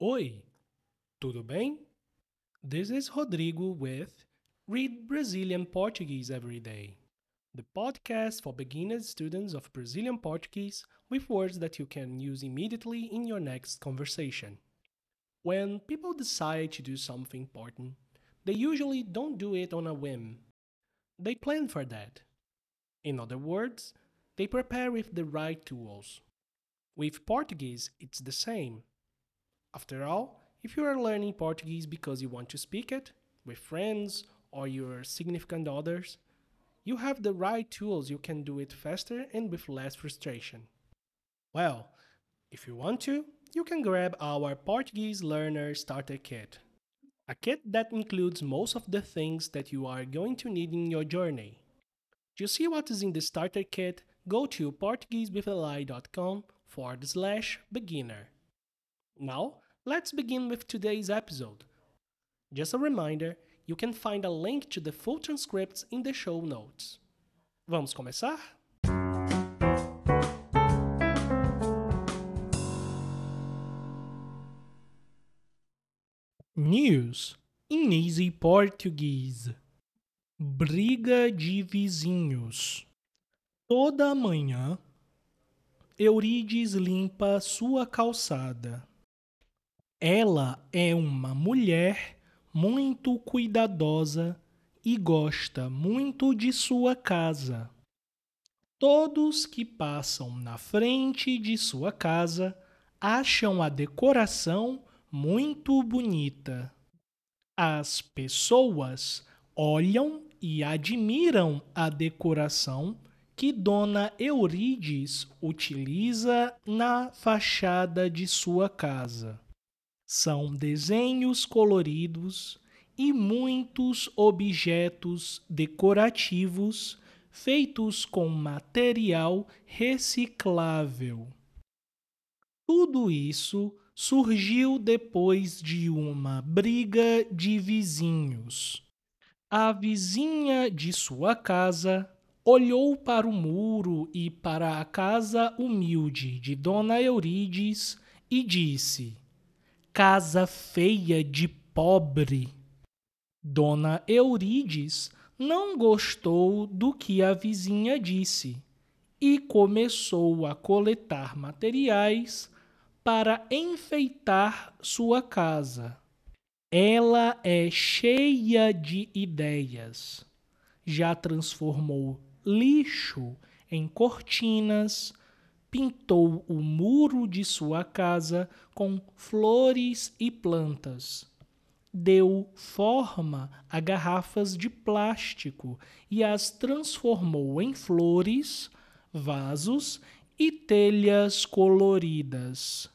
Oi, tudo bem? This is Rodrigo with Read Brazilian Portuguese Every Day, the podcast for beginner students of Brazilian Portuguese with words that you can use immediately in your next conversation. When people decide to do something important, they usually don't do it on a whim. They plan for that. In other words, they prepare with the right tools. With Portuguese, it's the same. After all, if you are learning Portuguese because you want to speak it with friends or your significant others, you have the right tools. You can do it faster and with less frustration. Well, if you want to, you can grab our Portuguese Learner Starter Kit. A kit that includes most of the things that you are going to need in your journey. To see what is in the starter kit, go to portuguesewithali.com forward slash beginner. Now, let's begin with today's episode. Just a reminder, you can find a link to the full transcripts in the show notes. Vamos começar? News in Easy Portuguese. Briga de vizinhos. Toda manhã, Eurides limpa sua calçada. Ela é uma mulher muito cuidadosa e gosta muito de sua casa. Todos que passam na frente de sua casa acham a decoração muito bonita. As pessoas olham e admiram a decoração que Dona Eurides utiliza na fachada de sua casa. São desenhos coloridos e muitos objetos decorativos feitos com material reciclável. Tudo isso surgiu depois de uma briga de vizinhos. A vizinha de sua casa olhou para o muro e para a casa humilde de Dona Eurides e disse: Casa feia de pobre. Dona Eurides não gostou do que a vizinha disse e começou a coletar materiais para enfeitar sua casa. Ela é cheia de ideias. Já transformou lixo em cortinas, pintou o muro de sua casa com flores e plantas. Deu forma a garrafas de plástico e as transformou em flores, vasos e telhas coloridas.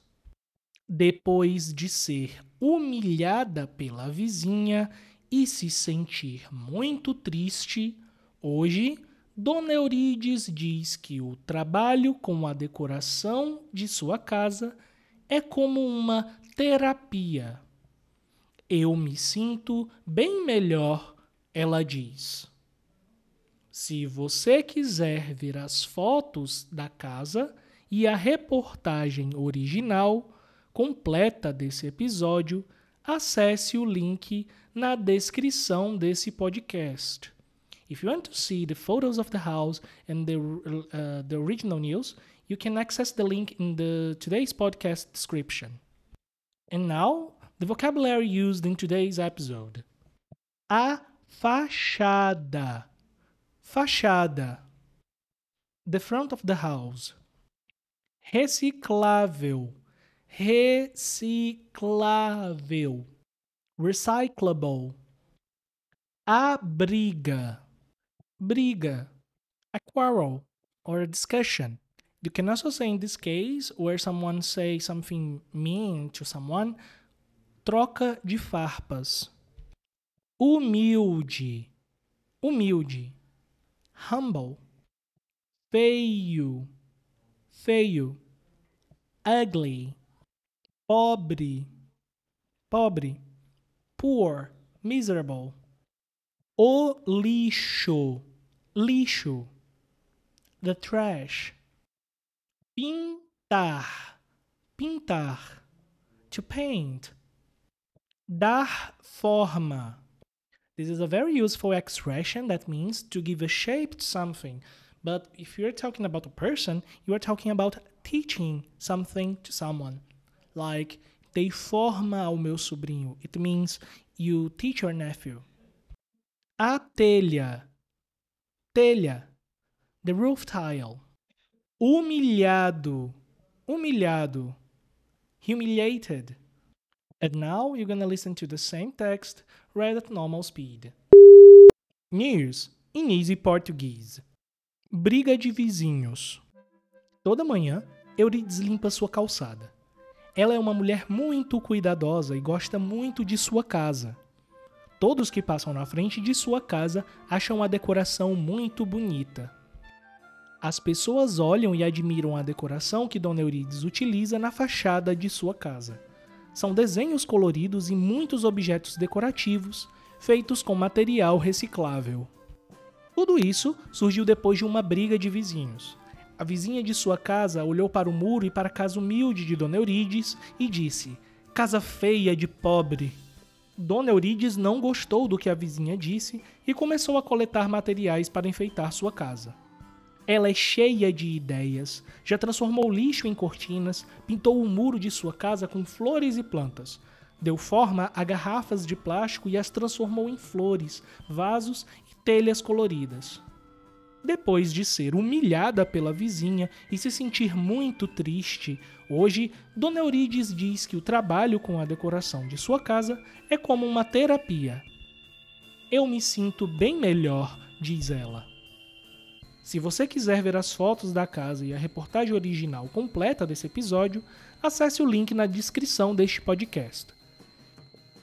Depois de ser humilhada pela vizinha e se sentir muito triste, hoje Dona Eurides diz que o trabalho com a decoração de sua casa é como uma terapia. Eu me sinto bem melhor, ela diz. Se você quiser ver as fotos da casa e a reportagem original, completa desse episódio, acesse o link na descrição desse podcast. If you want to see the photos of the house and the uh, the original news, you can access the link in the today's podcast description. And now, the vocabulary used in today's episode. A fachada. Fachada. The front of the house. Reciclável reciclável, recyclable. A briga, a quarrel or a discussion. You can also say in this case where someone say something mean to someone, troca de farpas. Humilde, humilde, humble. Feio, feio, ugly. Pobre, pobre, poor, miserable. O lixo, lixo, the trash. Pintar, pintar, to paint. Dar forma. This is a very useful expression that means to give a shape to something. But if you're talking about a person, you are talking about teaching something to someone. Like, dei forma ao meu sobrinho. It means you teach your nephew. A telha. Telha. The roof tile. Humilhado. Humilhado. Humiliated. And now you're gonna listen to the same text read at normal speed. News in easy Portuguese. Briga de vizinhos. Toda manhã, Eurides limpa sua calçada. Ela é uma mulher muito cuidadosa e gosta muito de sua casa. Todos que passam na frente de sua casa acham a decoração muito bonita. As pessoas olham e admiram a decoração que Dona Eurides utiliza na fachada de sua casa. São desenhos coloridos e muitos objetos decorativos feitos com material reciclável. Tudo isso surgiu depois de uma briga de vizinhos. A vizinha de sua casa olhou para o muro e para a casa humilde de Dona Eurides e disse: Casa feia de pobre. Dona Eurides não gostou do que a vizinha disse e começou a coletar materiais para enfeitar sua casa. Ela é cheia de ideias, já transformou lixo em cortinas, pintou o muro de sua casa com flores e plantas, deu forma a garrafas de plástico e as transformou em flores, vasos e telhas coloridas. Depois de ser humilhada pela vizinha e se sentir muito triste, hoje Dona Eurides diz que o trabalho com a decoração de sua casa é como uma terapia. Eu me sinto bem melhor, diz ela. Se você quiser ver as fotos da casa e a reportagem original completa desse episódio, acesse o link na descrição deste podcast.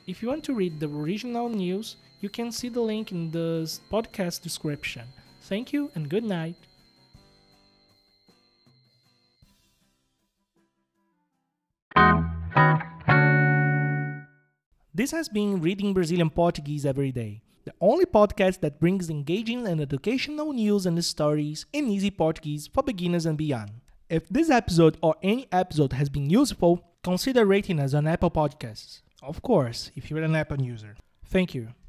If you want to read the original news, you can see the link in the podcast description. Thank you and good night. This has been Reading Brazilian Portuguese Every Day the only podcast that brings engaging and educational news and stories in easy Portuguese for beginners and beyond. If this episode or any episode has been useful, consider rating us on Apple Podcasts. Of course, if you're an Apple user. Thank you.